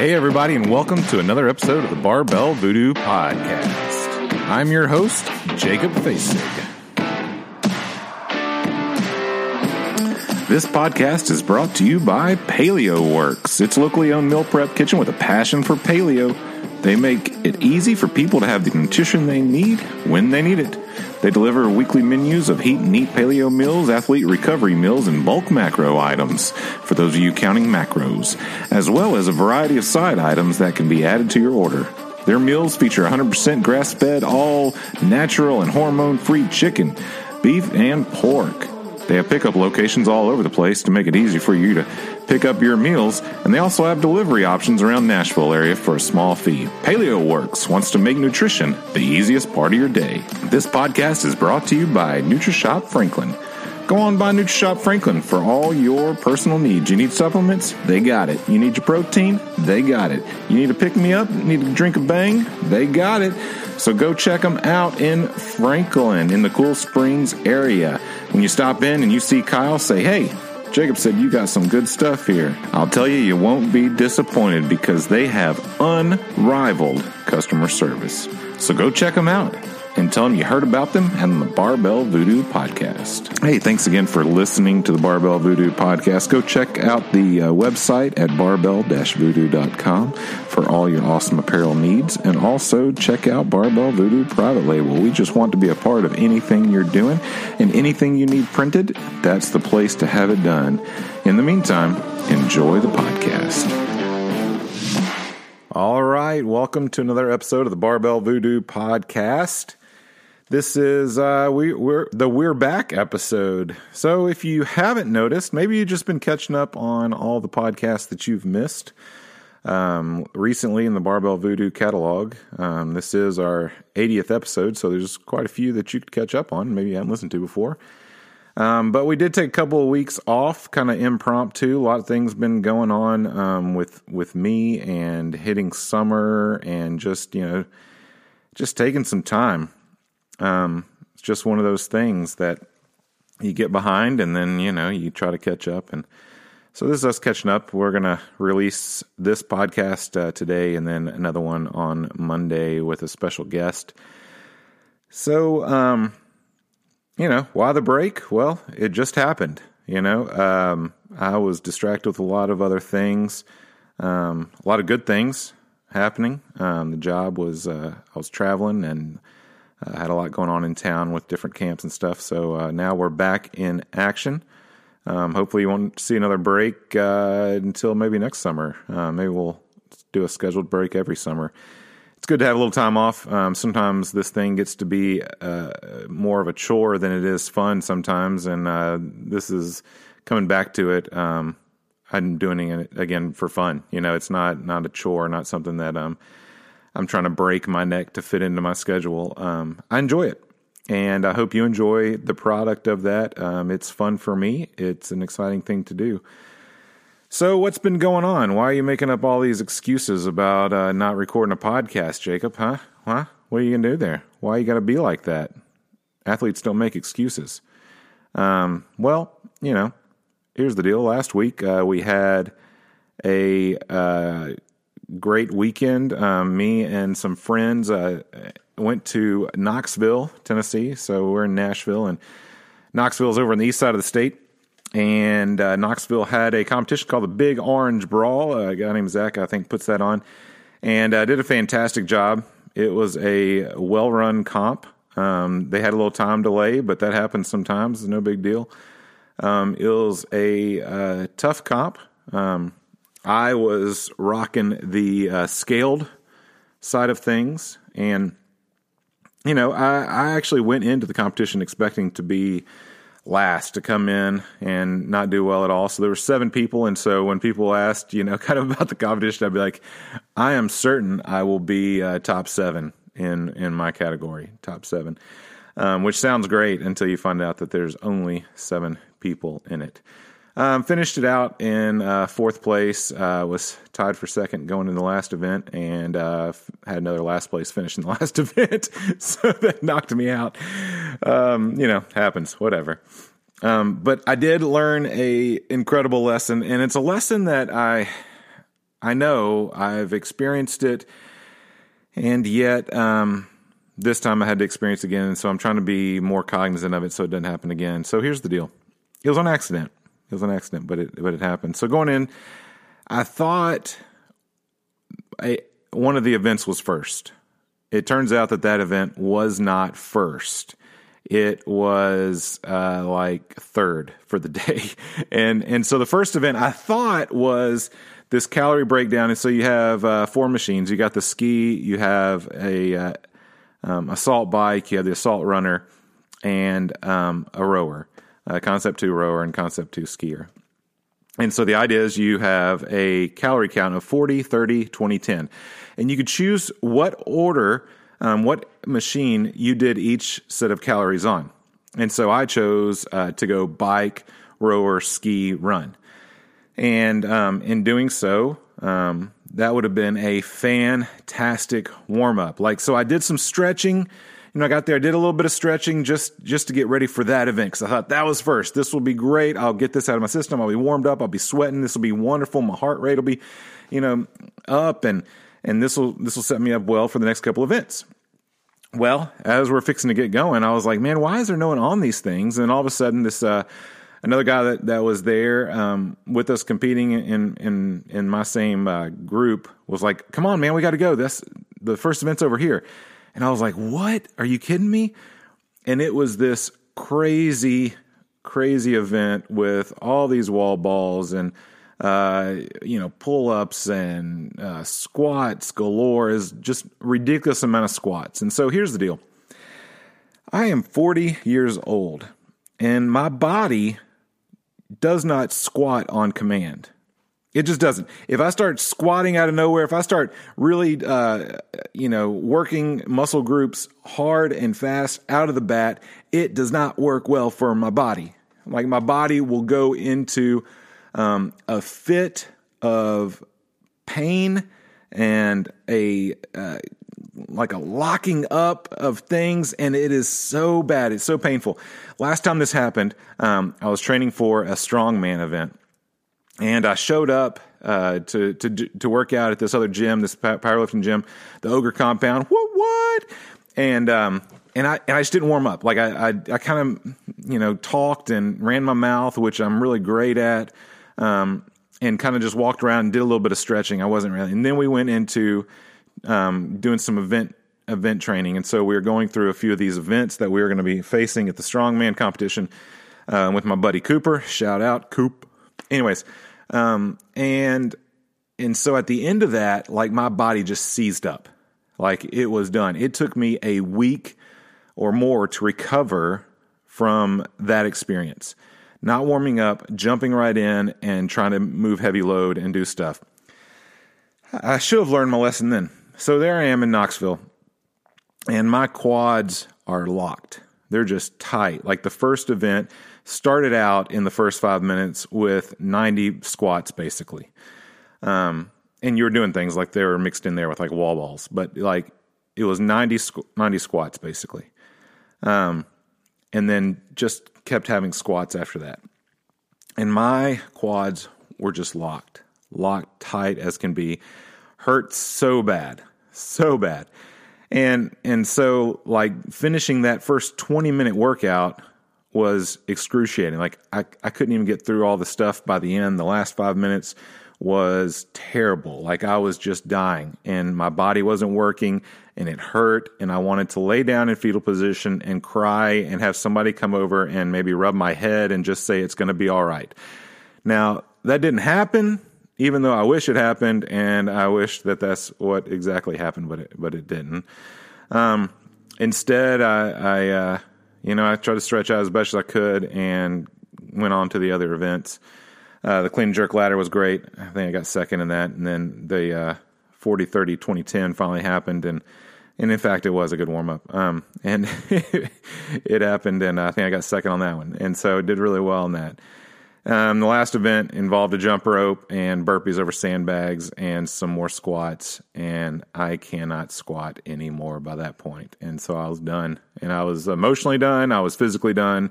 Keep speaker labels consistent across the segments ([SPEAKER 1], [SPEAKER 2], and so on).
[SPEAKER 1] Hey, everybody, and welcome to another episode of the Barbell Voodoo Podcast. I'm your host, Jacob Fasig. This podcast is brought to you by Paleo Works. It's locally owned meal prep kitchen with a passion for paleo. They make it easy for people to have the nutrition they need when they need it. They deliver weekly menus of heat and eat paleo meals, athlete recovery meals, and bulk macro items for those of you counting macros, as well as a variety of side items that can be added to your order. Their meals feature 100% grass fed, all natural and hormone free chicken, beef, and pork. They have pickup locations all over the place to make it easy for you to pick up your meals, and they also have delivery options around Nashville area for a small fee. Paleo Works wants to make nutrition the easiest part of your day. This podcast is brought to you by NutriShop Franklin. Go on by NutriShop Franklin for all your personal needs. You need supplements? They got it. You need your protein? They got it. You need to pick me up? Need to drink a bang? They got it. So go check them out in Franklin in the Cool Springs area. When you stop in and you see Kyle, say, hey, Jacob said you got some good stuff here. I'll tell you, you won't be disappointed because they have unrivaled customer service. So go check them out and tell them you heard about them and the Barbell Voodoo podcast. Hey, thanks again for listening to the Barbell Voodoo podcast. Go check out the uh, website at barbell-voodoo.com for all your awesome apparel needs and also check out Barbell Voodoo private label. We just want to be a part of anything you're doing and anything you need printed, that's the place to have it done. In the meantime, enjoy the podcast. All right, welcome to another episode of the Barbell Voodoo podcast. This is uh, we, we're the We're Back episode. So if you haven't noticed, maybe you've just been catching up on all the podcasts that you've missed um, recently in the Barbell Voodoo catalog. Um, this is our 80th episode, so there's quite a few that you could catch up on. Maybe you haven't listened to before. Um, but we did take a couple of weeks off, kind of impromptu. A lot of things been going on um, with with me and hitting summer and just you know just taking some time. Um, it's just one of those things that you get behind and then, you know, you try to catch up. And so this is us catching up. We're going to release this podcast uh, today and then another one on Monday with a special guest. So, um, you know, why the break? Well, it just happened. You know, um, I was distracted with a lot of other things, um, a lot of good things happening. Um, the job was, uh, I was traveling and uh, had a lot going on in town with different camps and stuff. So uh, now we're back in action. Um, hopefully, you won't see another break uh, until maybe next summer. Uh, maybe we'll do a scheduled break every summer. It's good to have a little time off. Um, sometimes this thing gets to be uh, more of a chore than it is fun sometimes, and uh, this is coming back to it. Um, I'm doing it again for fun. You know, it's not not a chore, not something that um, I'm trying to break my neck to fit into my schedule. Um, I enjoy it, and I hope you enjoy the product of that. Um, it's fun for me. It's an exciting thing to do. So, what's been going on? Why are you making up all these excuses about uh, not recording a podcast, Jacob? Huh? Huh? What are you gonna do there? Why you got to be like that? Athletes don't make excuses. Um, well, you know, here's the deal. Last week uh, we had a uh, great weekend. Um, me and some friends uh, went to Knoxville, Tennessee. So we're in Nashville, and Knoxville is over on the east side of the state. And uh, Knoxville had a competition called the Big Orange Brawl. Uh, a guy named Zach, I think, puts that on, and uh, did a fantastic job. It was a well-run comp. Um, they had a little time delay, but that happens sometimes. No big deal. Um, it was a uh, tough comp. Um, I was rocking the uh, scaled side of things, and you know, I, I actually went into the competition expecting to be last to come in and not do well at all. So there were seven people, and so when people asked, you know, kind of about the competition, I'd be like, I am certain I will be uh, top seven in in my category, top seven, um, which sounds great until you find out that there's only seven people in it. Um, finished it out in uh, fourth place. Uh, was tied for second going in the last event, and uh, had another last place finish in the last event. so that knocked me out. Um, you know, happens. Whatever. Um, but I did learn a incredible lesson, and it's a lesson that I I know I've experienced it, and yet um, this time I had to experience again. So I'm trying to be more cognizant of it so it doesn't happen again. So here's the deal it was an accident. It was an accident, but it, but it happened. So going in, I thought I, one of the events was first. It turns out that that event was not first it was uh, like third for the day, and and so the first event I thought was this calorie breakdown, and so you have uh, four machines. You got the ski, you have a uh, um, assault bike, you have the assault runner, and um, a rower, a Concept Two rower and Concept Two skier. And so the idea is you have a calorie count of 40, 30, 20, 10. And you could choose what order um, what machine you did each set of calories on. And so I chose uh, to go bike, rower, ski, run. And um, in doing so, um, that would have been a fantastic warm up. Like, so I did some stretching. You know, I got there, I did a little bit of stretching just just to get ready for that event because I thought that was first. This will be great. I'll get this out of my system. I'll be warmed up. I'll be sweating. This will be wonderful. My heart rate will be, you know, up and and this will this will set me up well for the next couple events. Well, as we're fixing to get going, I was like, man, why is there no one on these things? And all of a sudden, this uh, another guy that, that was there um, with us competing in in in my same uh, group was like, come on, man, we got to go. This the first event's over here, and I was like, what? Are you kidding me? And it was this crazy, crazy event with all these wall balls and uh, you know, pull ups and uh, squats galore is just ridiculous amount of squats. And so here's the deal I am 40 years old, and my body does not squat on command. It just doesn't. If I start squatting out of nowhere, if I start really, uh, you know, working muscle groups hard and fast out of the bat, it does not work well for my body. Like my body will go into um, a fit of pain and a uh, like a locking up of things, and it is so bad. It's so painful. Last time this happened, um, I was training for a strongman event, and I showed up uh, to to to work out at this other gym, this powerlifting gym, the Ogre Compound. What what? And um, and I and I just didn't warm up. Like I I, I kind of you know talked and ran my mouth, which I'm really great at um, and kind of just walked around and did a little bit of stretching. I wasn't really, and then we went into um, doing some event event training, and so we were going through a few of these events that we were going to be facing at the strongman competition uh, with my buddy Cooper. Shout out Coop. Anyways, um, and and so at the end of that, like my body just seized up, like it was done. It took me a week or more to recover from that experience not warming up, jumping right in, and trying to move heavy load and do stuff. I should have learned my lesson then. So there I am in Knoxville, and my quads are locked. They're just tight. Like the first event started out in the first five minutes with 90 squats, basically. Um, and you were doing things like they were mixed in there with like wall balls, but like it was 90, 90 squats, basically. Um, and then just kept having squats after that. And my quads were just locked, locked tight as can be. Hurt so bad, so bad. And and so like finishing that first 20 minute workout was excruciating. Like I, I couldn't even get through all the stuff by the end. The last five minutes was terrible. Like I was just dying and my body wasn't working and it hurt and I wanted to lay down in fetal position and cry and have somebody come over and maybe rub my head and just say it's going to be all right. Now, that didn't happen even though I wish it happened and I wish that that's what exactly happened but it but it didn't. Um, instead I I uh, you know, I tried to stretch out as best as I could and went on to the other events. Uh, the clean jerk ladder was great. I think I got second in that. And then the uh, 40 30 2010 finally happened. And, and in fact, it was a good warm up. Um, and it happened. And I think I got second on that one. And so I did really well in that. Um, the last event involved a jump rope and burpees over sandbags and some more squats. And I cannot squat anymore by that point. And so I was done. And I was emotionally done. I was physically done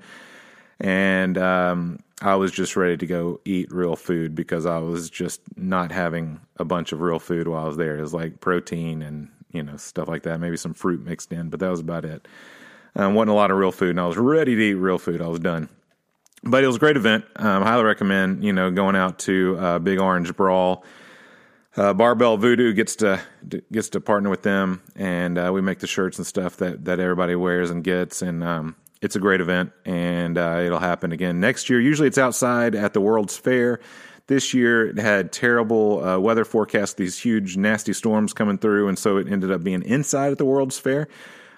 [SPEAKER 1] and um, I was just ready to go eat real food because I was just not having a bunch of real food while I was there. It was like protein and you know stuff like that, maybe some fruit mixed in, but that was about it. Um, wasn't a lot of real food, and I was ready to eat real food. I was done, but it was a great event. Um, highly recommend you know going out to uh, Big Orange Brawl. Uh, Barbell Voodoo gets to gets to partner with them, and uh, we make the shirts and stuff that that everybody wears and gets, and um, it's a great event, and uh, it'll happen again next year. Usually, it's outside at the World's Fair. This year, it had terrible uh, weather forecast; these huge, nasty storms coming through, and so it ended up being inside at the World's Fair.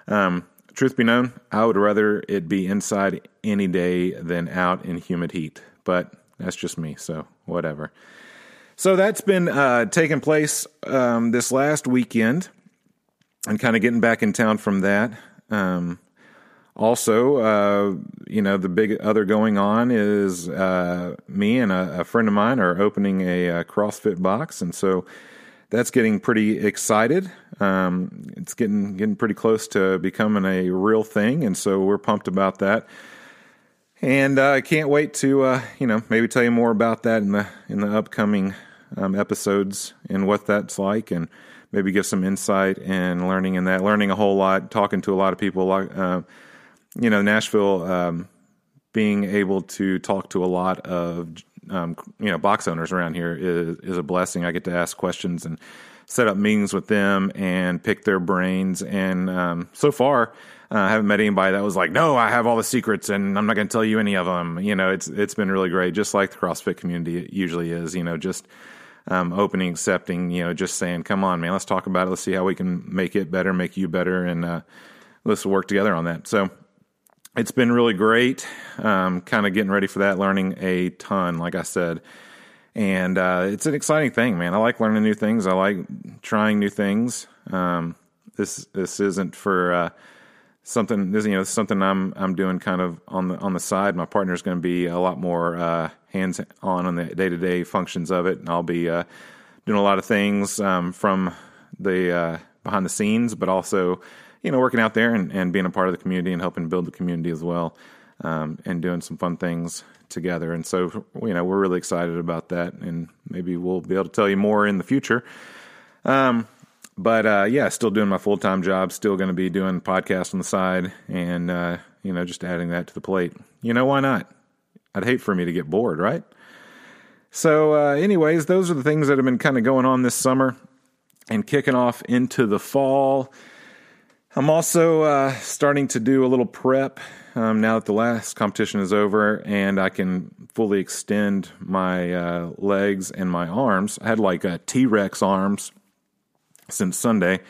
[SPEAKER 1] Um, truth be known, I would rather it be inside any day than out in humid heat, but that's just me. So whatever. So that's been uh, taking place um, this last weekend, and kind of getting back in town from that. Um, also, uh, you know, the big other going on is uh, me and a, a, friend of mine are opening a, a, CrossFit box, and so that's getting pretty excited. Um, it's getting getting pretty close to becoming a real thing, and so we're pumped about that. And uh, I can't wait to uh, you know maybe tell you more about that in the in the upcoming um, episodes and what that's like, and maybe give some insight and learning in that. Learning a whole lot, talking to a lot of people. Uh, you know, Nashville um, being able to talk to a lot of um, you know box owners around here is is a blessing. I get to ask questions and set up meetings with them and pick their brains. And um, so far, uh, I haven't met anybody that was like, "No, I have all the secrets, and I'm not going to tell you any of them." You know, it's it's been really great, just like the CrossFit community usually is. You know, just um, opening, accepting. You know, just saying, "Come on, man, let's talk about it. Let's see how we can make it better, make you better, and uh, let's work together on that." So it's been really great. Um, kind of getting ready for that, learning a ton, like I said. And uh, it's an exciting thing, man. I like learning new things. I like trying new things. Um, this this isn't for uh, something. This, you know, something I'm I'm doing kind of on the on the side. My partner's going to be a lot more uh, hands on on the day to day functions of it, and I'll be uh, doing a lot of things um, from the uh, behind the scenes, but also you know, working out there and, and being a part of the community and helping build the community as well, um, and doing some fun things together. And so, you know, we're really excited about that, and maybe we'll be able to tell you more in the future. Um, but uh, yeah, still doing my full time job, still going to be doing podcasts on the side, and uh, you know, just adding that to the plate. You know, why not? I'd hate for me to get bored, right? So, uh, anyways, those are the things that have been kind of going on this summer and kicking off into the fall. I'm also uh, starting to do a little prep um, now that the last competition is over and I can fully extend my uh, legs and my arms. I had like T Rex arms since Sunday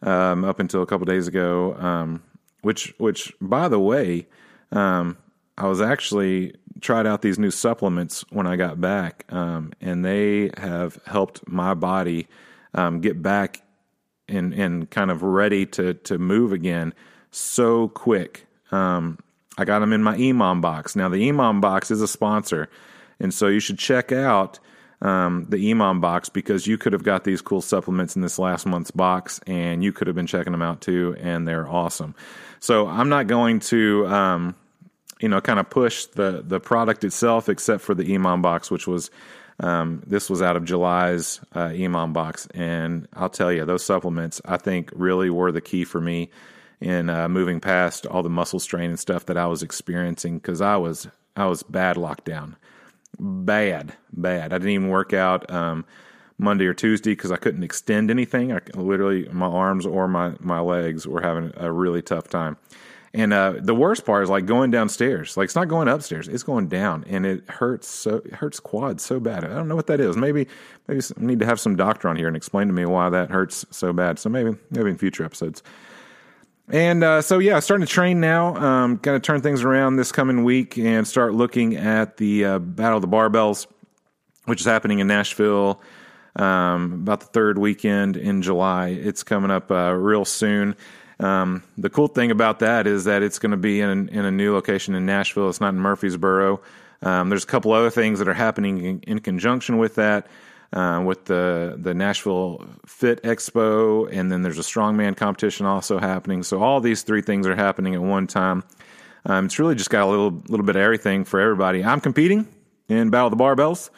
[SPEAKER 1] um, up until a couple days ago, um, which, which, by the way, um, I was actually tried out these new supplements when I got back, um, and they have helped my body um, get back and and kind of ready to to move again so quick. Um, I got them in my EMOM box. Now the EMOM box is a sponsor, and so you should check out um, the EMOM box because you could have got these cool supplements in this last month's box, and you could have been checking them out too, and they're awesome. So I'm not going to. Um, you know, kind of push the the product itself, except for the EMOM box, which was um, this was out of July's uh, EMOM box, and I'll tell you, those supplements I think really were the key for me in uh, moving past all the muscle strain and stuff that I was experiencing because I was I was bad lockdown, bad, bad. I didn't even work out um, Monday or Tuesday because I couldn't extend anything. I literally my arms or my my legs were having a really tough time. And uh, the worst part is like going downstairs. Like it's not going upstairs; it's going down, and it hurts so it hurts quads so bad. I don't know what that is. Maybe maybe I need to have some doctor on here and explain to me why that hurts so bad. So maybe maybe in future episodes. And uh, so yeah, starting to train now. Um, going to turn things around this coming week and start looking at the uh, Battle of the Barbells, which is happening in Nashville. Um, about the third weekend in July. It's coming up uh, real soon. Um, the cool thing about that is that it's going to be in, in a new location in Nashville. It's not in Murfreesboro. Um, there's a couple other things that are happening in, in conjunction with that, uh, with the the Nashville Fit Expo, and then there's a strongman competition also happening. So all these three things are happening at one time. Um, it's really just got a little little bit of everything for everybody. I'm competing in Battle of the Barbells.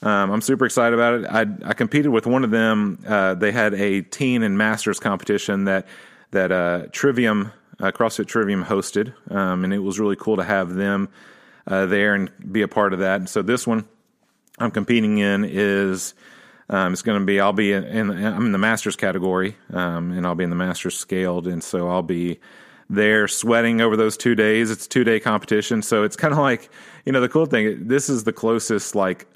[SPEAKER 1] Um, I'm super excited about it. I, I competed with one of them. Uh, they had a teen and masters competition that that uh, Trivium uh, CrossFit Trivium hosted, um, and it was really cool to have them uh, there and be a part of that. And so this one I'm competing in is um, it's going to be I'll be in, in, I'm in the masters category, um, and I'll be in the masters scaled, and so I'll be there sweating over those two days. It's a two day competition, so it's kind of like you know the cool thing. This is the closest like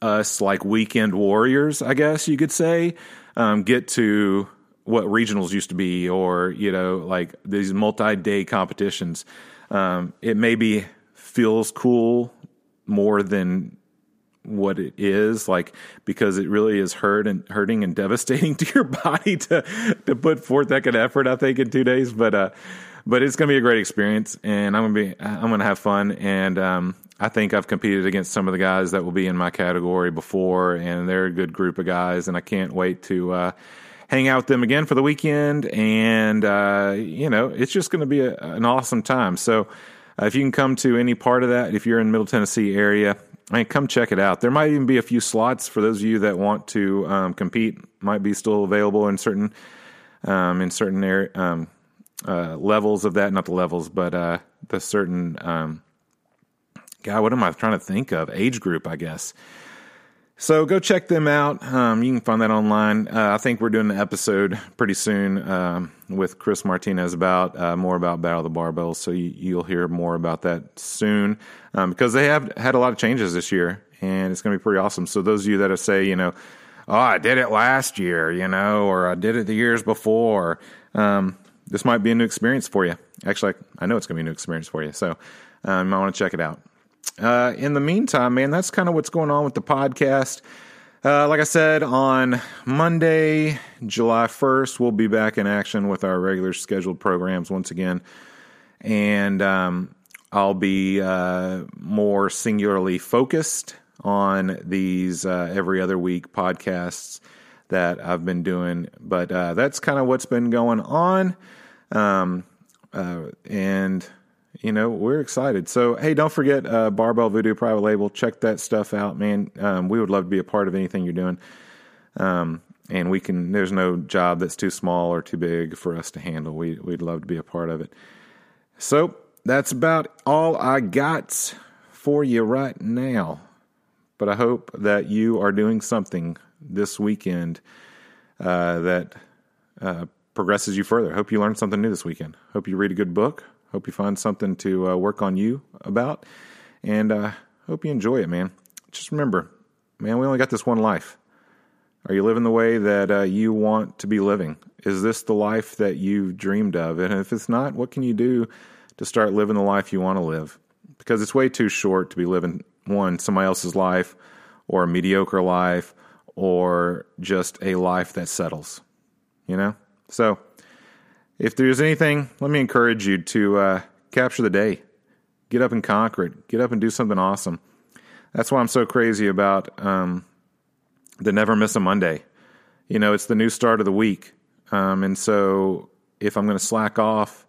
[SPEAKER 1] us like weekend warriors, I guess you could say, um, get to what regionals used to be, or you know, like these multi-day competitions. Um, it maybe feels cool more than what it is like because it really is hurt and hurting and devastating to your body to to put forth that kind of effort i think in two days but uh but it's gonna be a great experience and i'm gonna be i'm gonna have fun and um I think I've competed against some of the guys that will be in my category before, and they're a good group of guys, and I can't wait to uh, hang out with them again for the weekend. And uh, you know, it's just going to be a, an awesome time. So, uh, if you can come to any part of that, if you're in Middle Tennessee area, I mean, come check it out. There might even be a few slots for those of you that want to um, compete. Might be still available in certain um, in certain um, uh, levels of that. Not the levels, but uh, the certain um, God, what am I trying to think of? Age group, I guess. So go check them out. Um, you can find that online. Uh, I think we're doing an episode pretty soon um, with Chris Martinez about uh, more about Battle of the Barbells. So you, will hear more about that soon um, because they have had a lot of changes this year, and it's going to be pretty awesome. So those of you that say, you know, oh, I did it last year, you know, or I did it the years before, um, this might be a new experience for you. Actually, I know it's going to be a new experience for you. So um, might want to check it out. Uh, in the meantime, man, that's kind of what's going on with the podcast. Uh, like I said, on Monday, July 1st, we'll be back in action with our regular scheduled programs once again. And um, I'll be uh, more singularly focused on these uh, every other week podcasts that I've been doing. But uh, that's kind of what's been going on. Um, uh, and you know, we're excited. So, hey, don't forget uh, Barbell Voodoo Private Label. Check that stuff out, man. Um, we would love to be a part of anything you're doing. Um, and we can, there's no job that's too small or too big for us to handle. We, we'd love to be a part of it. So, that's about all I got for you right now. But I hope that you are doing something this weekend uh, that uh, progresses you further. Hope you learned something new this weekend. Hope you read a good book Hope you find something to uh, work on you about, and uh, hope you enjoy it, man. Just remember, man, we only got this one life. Are you living the way that uh, you want to be living? Is this the life that you've dreamed of? And if it's not, what can you do to start living the life you want to live? Because it's way too short to be living one somebody else's life, or a mediocre life, or just a life that settles. You know, so if there's anything, let me encourage you to uh, capture the day. Get up and conquer it. Get up and do something awesome. That's why I'm so crazy about um, the Never Miss a Monday. You know, it's the new start of the week. Um, and so if I'm going to slack off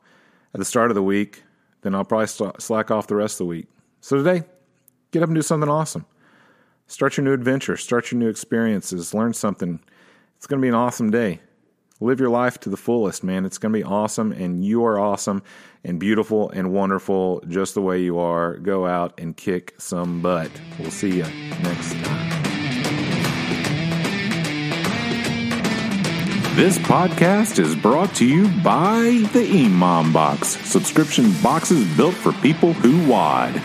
[SPEAKER 1] at the start of the week, then I'll probably slack off the rest of the week. So today, get up and do something awesome. Start your new adventure, start your new experiences, learn something. It's going to be an awesome day live your life to the fullest, man. It's going to be awesome, and you are awesome and beautiful and wonderful just the way you are. Go out and kick some butt. We'll see you next time.
[SPEAKER 2] This podcast is brought to you by the EMOM Box, subscription boxes built for people who WOD.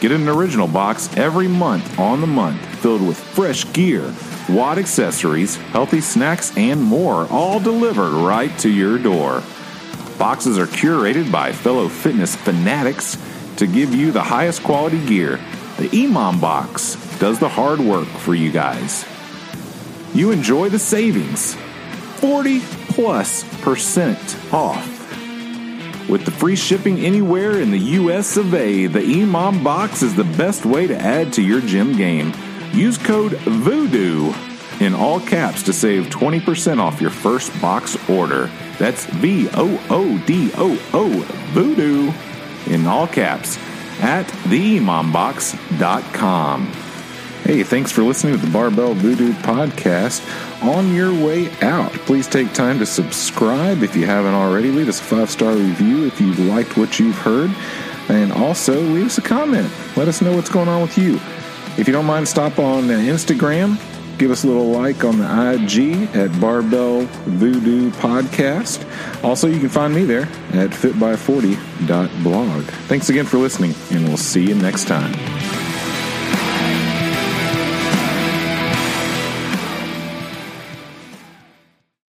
[SPEAKER 2] Get an original box every month on the month filled with fresh gear WOD accessories, healthy snacks, and more, all delivered right to your door. Boxes are curated by fellow fitness fanatics to give you the highest quality gear. The EMOM Box does the hard work for you guys. You enjoy the savings 40 plus percent off. With the free shipping anywhere in the US of A, the EMOM Box is the best way to add to your gym game. Use code VOODOO in all caps to save 20% off your first box order. That's V O O D O O, Voodoo. in all caps at theemombox.com.
[SPEAKER 1] Hey, thanks for listening to the Barbell Voodoo podcast. On your way out, please take time to subscribe if you haven't already. Leave us a five star review if you've liked what you've heard. And also, leave us a comment. Let us know what's going on with you. If you don't mind, stop on Instagram. Give us a little like on the IG at Barbell Voodoo Podcast. Also, you can find me there at fitby40.blog. Thanks again for listening, and we'll see you next time.